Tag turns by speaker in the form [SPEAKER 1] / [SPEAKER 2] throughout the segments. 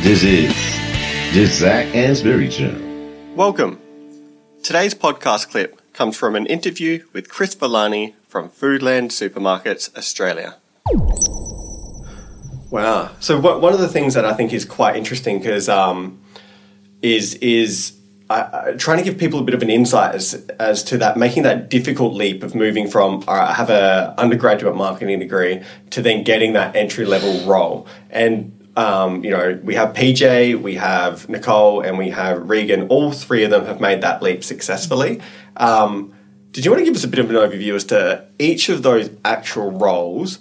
[SPEAKER 1] This is the Zac Anesbury Show.
[SPEAKER 2] Welcome. Today's podcast clip comes from an interview with Chris Villani from Foodland Supermarkets Australia. Wow. So what, one of the things that I think is quite interesting because um, is is uh, trying to give people a bit of an insight as as to that making that difficult leap of moving from all right, I have a undergraduate marketing degree to then getting that entry level role and. Um, you know, we have PJ, we have Nicole, and we have Regan. All three of them have made that leap successfully. Um, did you want to give us a bit of an overview as to each of those actual roles,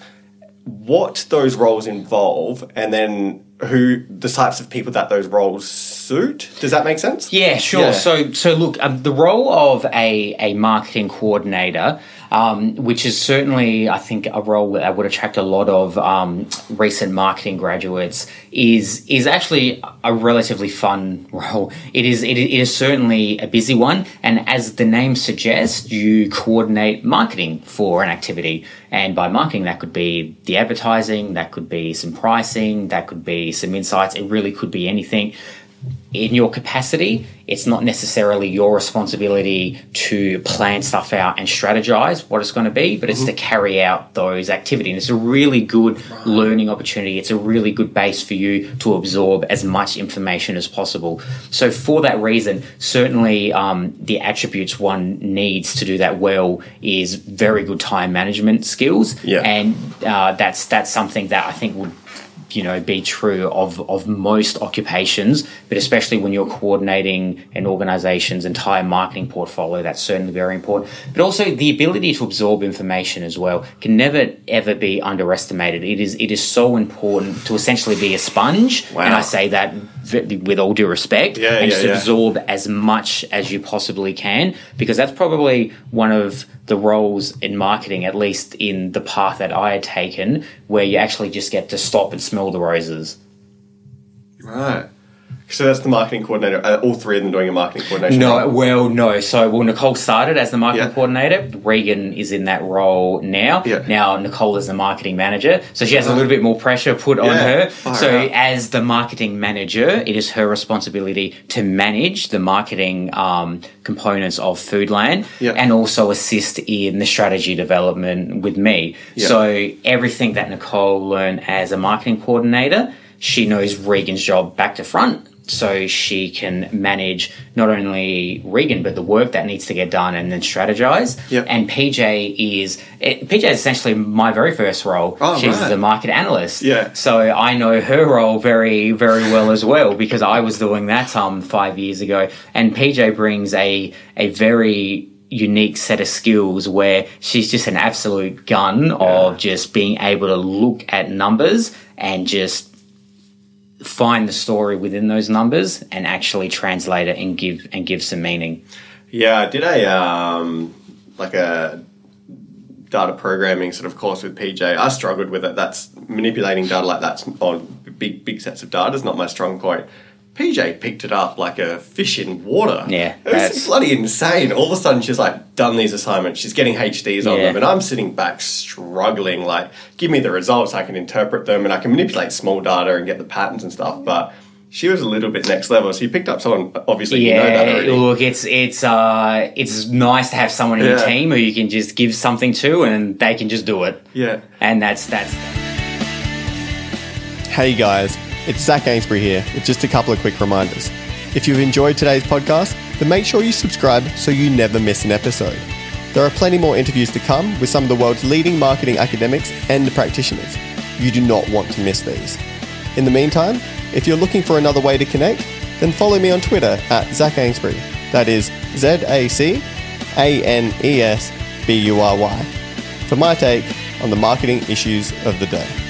[SPEAKER 2] what those roles involve, and then who the types of people that those roles suit? Does that make sense?
[SPEAKER 3] Yeah, sure.
[SPEAKER 2] Yeah.
[SPEAKER 3] So, so look, um, the role of a a marketing coordinator, um, which is certainly, I think, a role that would attract a lot of um, recent marketing graduates, is is actually a relatively fun role. It is it is certainly a busy one, and as the name suggests, you coordinate marketing for an activity. And by marketing, that could be the advertising, that could be some pricing, that could be some insights. It really could be anything in your capacity. It's not necessarily your responsibility to plan stuff out and strategize what it's going to be, but it's to carry out those activities. And it's a really good learning opportunity. It's a really good base for you to absorb as much information as possible. So, for that reason, certainly um, the attributes one needs to do that well is very good time management skills.
[SPEAKER 2] Yeah.
[SPEAKER 3] And uh, that's that's something that I think would you know be true of of most occupations but especially when you're coordinating an organization's entire marketing portfolio that's certainly very important but also the ability to absorb information as well can never ever be underestimated it is it is so important to essentially be a sponge
[SPEAKER 2] Wow.
[SPEAKER 3] and i say that with all due respect
[SPEAKER 2] Yeah,
[SPEAKER 3] and
[SPEAKER 2] yeah,
[SPEAKER 3] just
[SPEAKER 2] yeah.
[SPEAKER 3] absorb as much as you possibly can because that's probably one of the roles in marketing, at least in the path that I had taken, where you actually just get to stop and smell the roses.
[SPEAKER 2] Right. So that's the marketing coordinator. Uh, all three of them doing a marketing coordination.
[SPEAKER 3] No,
[SPEAKER 2] role?
[SPEAKER 3] well, no. So, well, Nicole started as the marketing
[SPEAKER 2] Yeah.
[SPEAKER 3] coordinator. Regan is in that role now.
[SPEAKER 2] Yeah.
[SPEAKER 3] Now, Nicole is the marketing manager. So she has a little bit more pressure put on her.
[SPEAKER 2] Far
[SPEAKER 3] so,
[SPEAKER 2] out.
[SPEAKER 3] as the marketing manager, it is her responsibility to manage the marketing um, components of Foodland
[SPEAKER 2] Yeah.
[SPEAKER 3] and also assist in the strategy development with me.
[SPEAKER 2] Yeah.
[SPEAKER 3] So, everything that Nicole learned as a marketing coordinator, she knows Regan's job back to front. So she can manage not only Regan, but the work that needs to get done and then strategize.
[SPEAKER 2] Yep.
[SPEAKER 3] And PJ is it, PJ is essentially my very first role.
[SPEAKER 2] Oh,
[SPEAKER 3] She's
[SPEAKER 2] right.
[SPEAKER 3] the market analyst.
[SPEAKER 2] Yeah.
[SPEAKER 3] So I know her role very, very well as well because I was doing that um five years ago. And PJ brings a a very unique set of skills where she's just an absolute gun of just being able to look at numbers and just find the story within those numbers and actually translate it and give and give some meaning.
[SPEAKER 2] Yeah, I did a um, like a data programming sort of course with PJ. I struggled with it. That's manipulating data like that's on big big sets of data is not my strong point. PJ picked it up like a fish in water.
[SPEAKER 3] Yeah,
[SPEAKER 2] it was
[SPEAKER 3] that's-
[SPEAKER 2] bloody insane. All of a sudden, she's like done these assignments. She's getting HDs on
[SPEAKER 3] Yeah.
[SPEAKER 2] them, and I'm sitting back struggling. Like, give me the results. I can interpret them, and I can manipulate small data and get the patterns and stuff. But she was a little bit next level. So you picked up someone. Obviously, you know that
[SPEAKER 3] Yeah,
[SPEAKER 2] already.
[SPEAKER 3] look, it's it's uh it's nice to have someone in your team who you can just give something to and they can just do it.
[SPEAKER 2] Yeah.
[SPEAKER 3] And that's that's
[SPEAKER 4] Hey guys, it's Zac Anesbury here with just a couple of quick reminders. If you've enjoyed today's podcast, then make sure you subscribe so you never miss an episode. There are plenty more interviews to come with some of the world's leading marketing academics and practitioners. You do not want to miss these. In the meantime, if you're looking for another way to connect, then follow me on Twitter at Zac Anesbury. That is Z A C A N E S B U R Y for my take on the marketing issues of the day.